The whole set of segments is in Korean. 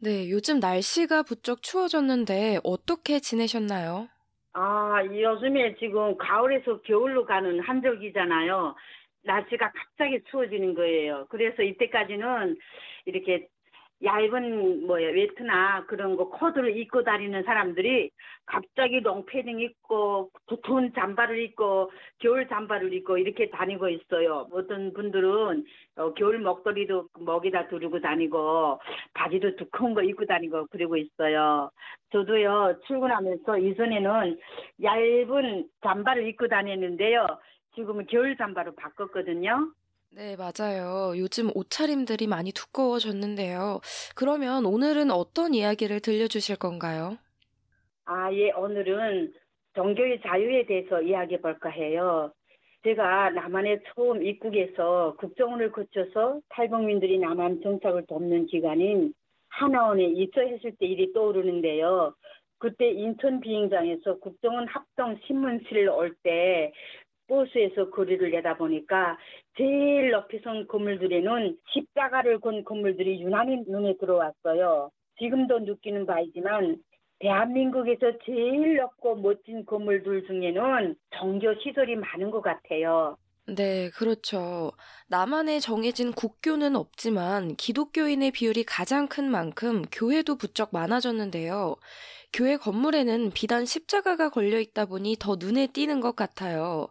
네, 요즘 날씨가 부쩍 추워졌는데 어떻게 지내셨나요? 아, 요즘에 지금 가을에서 겨울로 가는 한절기잖아요. 날씨가 갑자기 추워지는 거예요. 그래서 이때까지는 이렇게 얇은 뭐야 외투나 그런 거 코드를 입고 다니는 사람들이 갑자기 롱패딩 입고 두꺼운 잠바를 입고 겨울 잠바를 입고 이렇게 다니고 있어요. 어떤 분들은 어, 겨울 목도리도 목에다 두르고 다니고 바지도 두꺼운 거 입고 다니고 그러고 있어요. 저도요 출근하면서 이전에는 얇은 잠바를 입고 다녔는데요. 지금은 겨울 잠바로 바꿨거든요. 네, 맞아요. 요즘 옷차림들이 많이 두꺼워졌는데요. 그러면 오늘은 어떤 이야기를 들려주실 건가요? 아, 예, 오늘은 종교의 자유에 대해서 이야기해 볼까 해요. 제가 남한에 처음 입국해서 국정원을 거쳐서 탈북민들이 남한 정착을 돕는 기관인 하나원에 입소했을 때 일이 떠오르는데요. 그때 인천 비행장에서 국정원 합동 신문실을 올때 버스에서 거리를 내다보니까 제일 높이 선 건물들에는 십자가를 건 건물들이 유난히 눈에 들어왔어요. 지금도 느끼는 바이지만 대한민국에서 제일 높고 멋진 건물들 중에는 종교 시설이 많은 것 같아요. 네, 그렇죠. 남한에 정해진 국교는 없지만 기독교인의 비율이 가장 큰 만큼 교회도 부쩍 많아졌는데요. 교회 건물에는 비단 십자가가 걸려 있다 보니 더 눈에 띄는 것 같아요.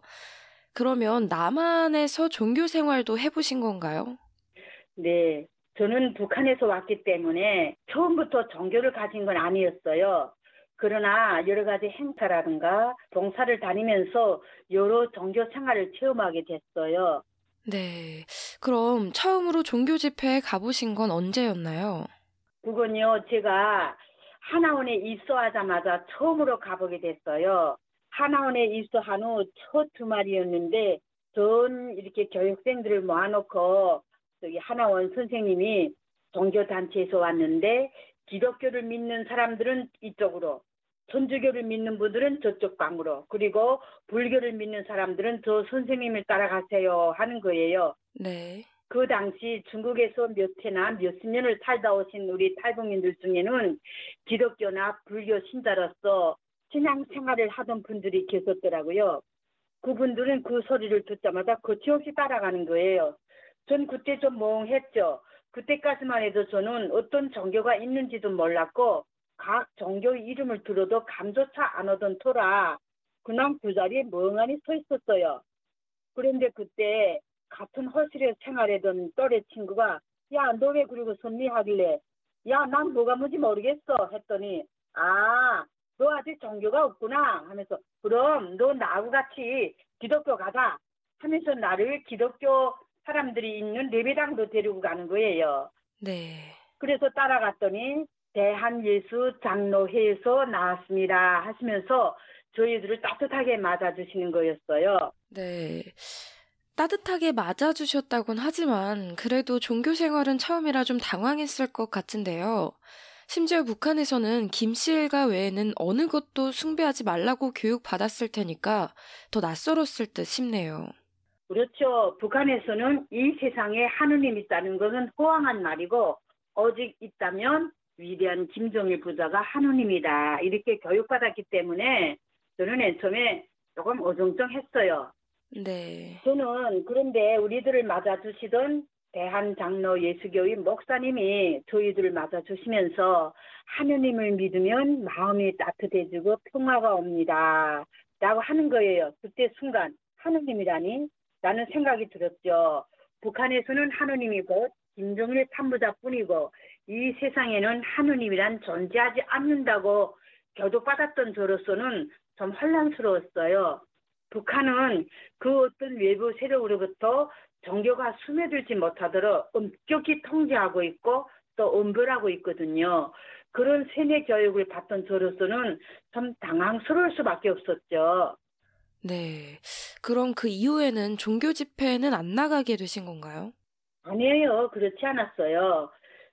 그러면 남한에서 종교 생활도 해보신 건가요? 네. 저는 북한에서 왔기 때문에 처음부터 종교를 가진 건 아니었어요. 그러나 여러 가지 행사라든가 봉사를 다니면서 여러 종교 생활을 체험하게 됐어요. 네. 그럼 처음으로 종교 집회에 가보신 건 언제였나요? 그건요, 제가 하나원에 입소하자마자 처음으로 가보게 됐어요. 하나원에 입소한 후 첫 주말이었는데 전 이렇게 교육생들을 모아놓고 저기 하나원 선생님이 종교단체에서 왔는데 기독교를 믿는 사람들은 이쪽으로 천주교를 믿는 분들은 저쪽 방으로 그리고 불교를 믿는 사람들은 저 선생님을 따라가세요 하는 거예요. 네. 그 당시 중국에서 몇 해나 몇십 년을 살다 오신 우리 탈북민들 중에는 기독교나 불교 신자로서 신앙 생활을 하던 분들이 계셨더라고요. 그분들은 그 소리를 듣자마자 거침없이 따라가는 거예요. 전 그때 좀 멍했죠. 그때까지만 해도 저는 어떤 종교가 있는지도 몰랐고 각 종교의 이름을 들어도 감조차 안 오던 터라 그냥 그 자리에 멍하니 서 있었어요. 그런데 그때 같은 허실에 생활하던 또래 친구가 야 너 왜 그러고 섭니 하길래 야 난 뭐가 뭔지 모르겠어 했더니 아 너 아직 종교가 없구나 하면서 그럼 너 나하고 같이 기독교 가자 하면서 나를 기독교 사람들이 있는 예배당도 데리고 가는 거예요. 네. 그래서 따라갔더니 대한예수 장로회에서 나왔습니다 하시면서 저희들을 따뜻하게 맞아주시는 거였어요. 네. 따뜻하게 맞아주셨다곤 하지만 그래도 종교 생활은 처음이라 좀 당황했을 것 같은데요. 심지어 북한에서는 김씨 일가 외에는 어느 것도 숭배하지 말라고 교육받았을 테니까 더 낯설었을 듯 싶네요. 그렇죠. 북한에서는 이 세상에 하느님 있다는 것은 호황한 말이고 오직 있다면 위대한 김정일 부자가 하느님이다. 이렇게 교육받았기 때문에 저는 맨 처음에 조금 어정쩡했어요. 네. 저는 그런데 우리들을 맞아주시던 대한장로 예수교의 목사님이 저희들을 맞아주시면서 하느님을 믿으면 마음이 따뜻해지고 평화가 옵니다. 라고 하는 거예요. 그때 순간 하느님이라니 라는 생각이 들었죠. 북한에서는 하느님이 곧 김정일 참부자뿐이고 이 세상에는 하느님이란 존재하지 않는다고 교독받았던 저로서는 좀 혼란스러웠어요. 북한은 그 어떤 외부 세력으로부터 종교가 스며들지 못하도록 엄격히 통제하고 있고 또 엄벌하고 있거든요. 그런 세뇌 교육을 받던 저로서는 참 당황스러울 수밖에 없었죠. 네. 그럼 그 이후에는 종교 집회는 안 나가게 되신 건가요? 아니에요. 그렇지 않았어요.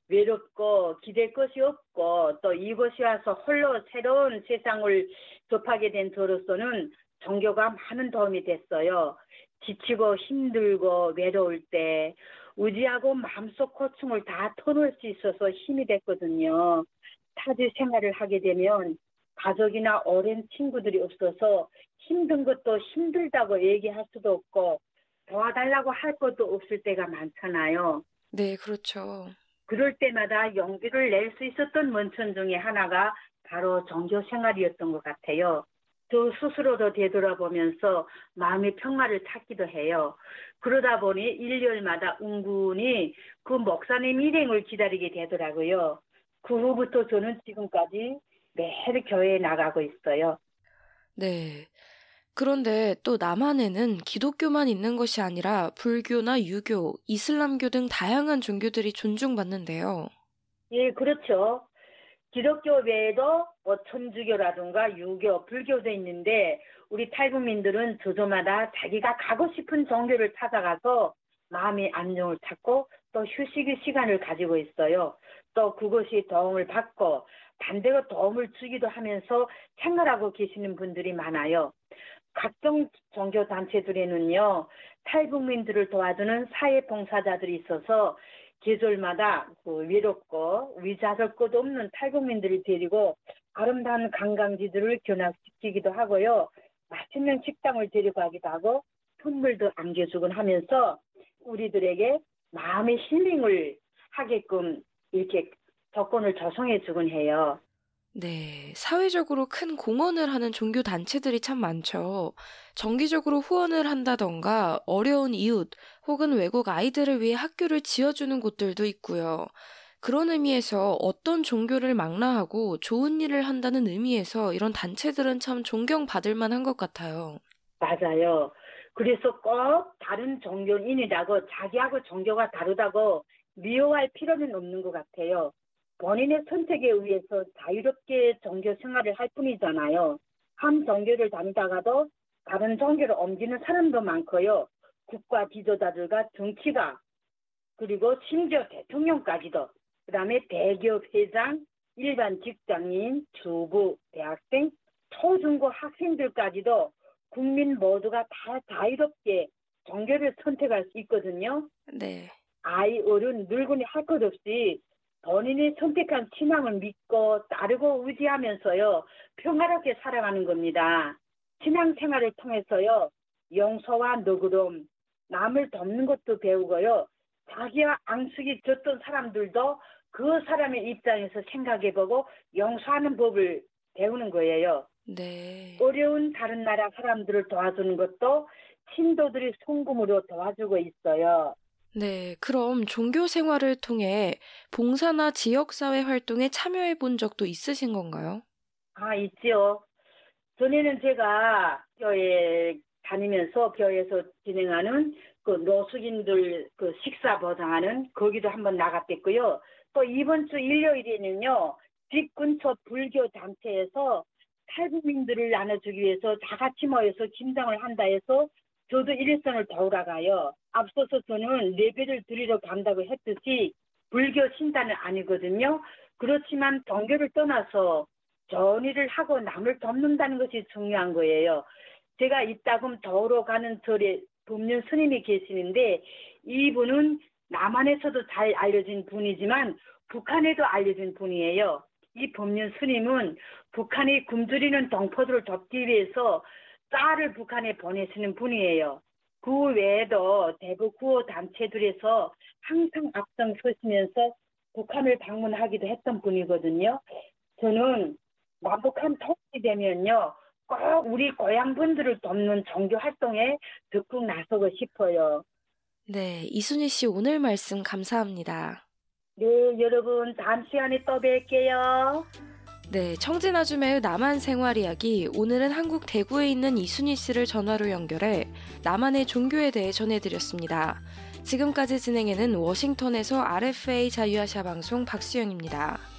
외롭고 기댈 것이 없고 또 이곳에 와서 홀로 새로운 세상을 접하게 된 저로서는 종교가 많은 도움이 됐어요. 지치고 힘들고 외로울 때 우지하고 마음속 고충을 다 터놓을 수 있어서 힘이 됐거든요. 타지 생활을 하게 되면 가족이나 오랜 친구들이 없어서 힘든 것도 힘들다고 얘기할 수도 없고 도와달라고 할 것도 없을 때가 많잖아요. 네, 그렇죠. 그럴 때마다 용기를 낼 수 있었던 원천 중에 하나가 바로 종교 생활이었던 것 같아요. 저 스스로도 되돌아보면서 마음의 평화를 찾기도 해요. 그러다 보니 일요일마다 은근히 그 목사님 일행을 기다리게 되더라고요. 그 후부터 저는 지금까지 매일 교회에 나가고 있어요. 네. 그런데 또 남한에는 기독교만 있는 것이 아니라 불교나 유교, 이슬람교 등 다양한 종교들이 존중받는데요. 예, 그렇죠. 기독교 외에도 뭐 천주교라든가 유교, 불교도 있는데 우리 탈북민들은 저조마다 자기가 가고 싶은 종교를 찾아가서 마음의 안정을 찾고 또 휴식의 시간을 가지고 있어요. 또 그것이 도움을 받고 반대로 도움을 주기도 하면서 생활하고 계시는 분들이 많아요. 각종 종교 단체들에는요 탈북민들을 도와주는 사회 봉사자들이 있어서 계절마다 그 외롭고 위자설 것 없는 탈북민들을 데리고 아름다운 관광지들을 견학시키기도 하고요 맛있는 식당을 데려가기도 하고 선물도 안겨주곤 하면서 우리들에게 마음의 힐링을 하게끔 이렇게 조건을 조성해 주곤 해요. 네, 사회적으로 큰 공헌을 하는 종교 단체들이 참 많죠. 정기적으로 후원을 한다던가 어려운 이웃 혹은 외국 아이들을 위해 학교를 지어주는 곳들도 있고요. 그런 의미에서 어떤 종교를 망라하고 좋은 일을 한다는 의미에서 이런 단체들은 참 존경받을 만한 것 같아요. 맞아요. 그래서 꼭 다른 종교인이라고 자기하고 종교가 다르다고 미워할 필요는 없는 것 같아요. 본인의 선택에 의해서 자유롭게 종교 생활을 할 뿐이잖아요. 한 종교를 다니다가도 다른 종교를 옮기는 사람도 많고요. 국가 지도자들과 정치가 그리고 심지어 대통령까지도 그다음에 대기업 회장, 일반 직장인, 주부, 대학생, 초중고 학생들까지도 국민 모두가 다 자유롭게 종교를 선택할 수 있거든요. 네. 아이, 어른, 늙은이 할 것 없이 본인이 선택한 신앙을 믿고 따르고 의지하면서요 평화롭게 살아가는 겁니다. 신앙생활을 통해서요 용서와 너그러움, 남을 돕는 것도 배우고요 자기와 앙숙이 졌던 사람들도 그 사람의 입장에서 생각해보고 용서하는 법을 배우는 거예요. 네. 어려운 다른 나라 사람들을 도와주는 것도 신도들이 송금으로 도와주고 있어요. 네, 그럼 종교 생활을 통해 봉사나 지역사회 활동에 참여해 본 적도 있으신 건가요? 아, 있죠. 전에는 제가 교회 다니면서 교회에서 진행하는 그 노숙인들 그 식사 보상하는 거기도 한번 나갔댔고요. 또 이번 주 일요일에는요, 집 근처 불교 단체에서 탈북민들을 나눠주기 위해서 다 같이 모여서 김장을 한다 해서 저도 일선을 도우러가요. 앞서서 저는 예배를 드리러 간다고 했듯이 불교 신단은 아니거든요. 그렇지만 종교를 떠나서 전의를 하고 남을 돕는다는 것이 중요한 거예요. 제가 이따금 더우러 가는 절에 법륜 스님이 계시는데 이분은 남한에서도 잘 알려진 분이지만 북한에도 알려진 분이에요. 이 법륜 스님은 북한이 굶주리는 동포들을 돕기 위해서 쌀을 북한에 보내시는 분이에요. 그 외에도 대북 구호 단체들에서 항상 앞장 서시면서 북한을 방문하기도 했던 분이거든요. 저는 남북한 통일이 되면요. 꼭 우리 고향 분들을 돕는 종교 활동에 적극 나서고 싶어요. 네, 이순희 씨 오늘 말씀 감사합니다. 네, 여러분 다음 시간에 또 뵐게요. 네, 청진아줌의 남한 생활 이야기. 오늘은 한국 대구에 있는 이순희 씨를 전화로 연결해 남한의 종교에 대해 전해드렸습니다. 지금까지 진행에는 워싱턴에서 RFA 자유아시아 방송 박수영입니다.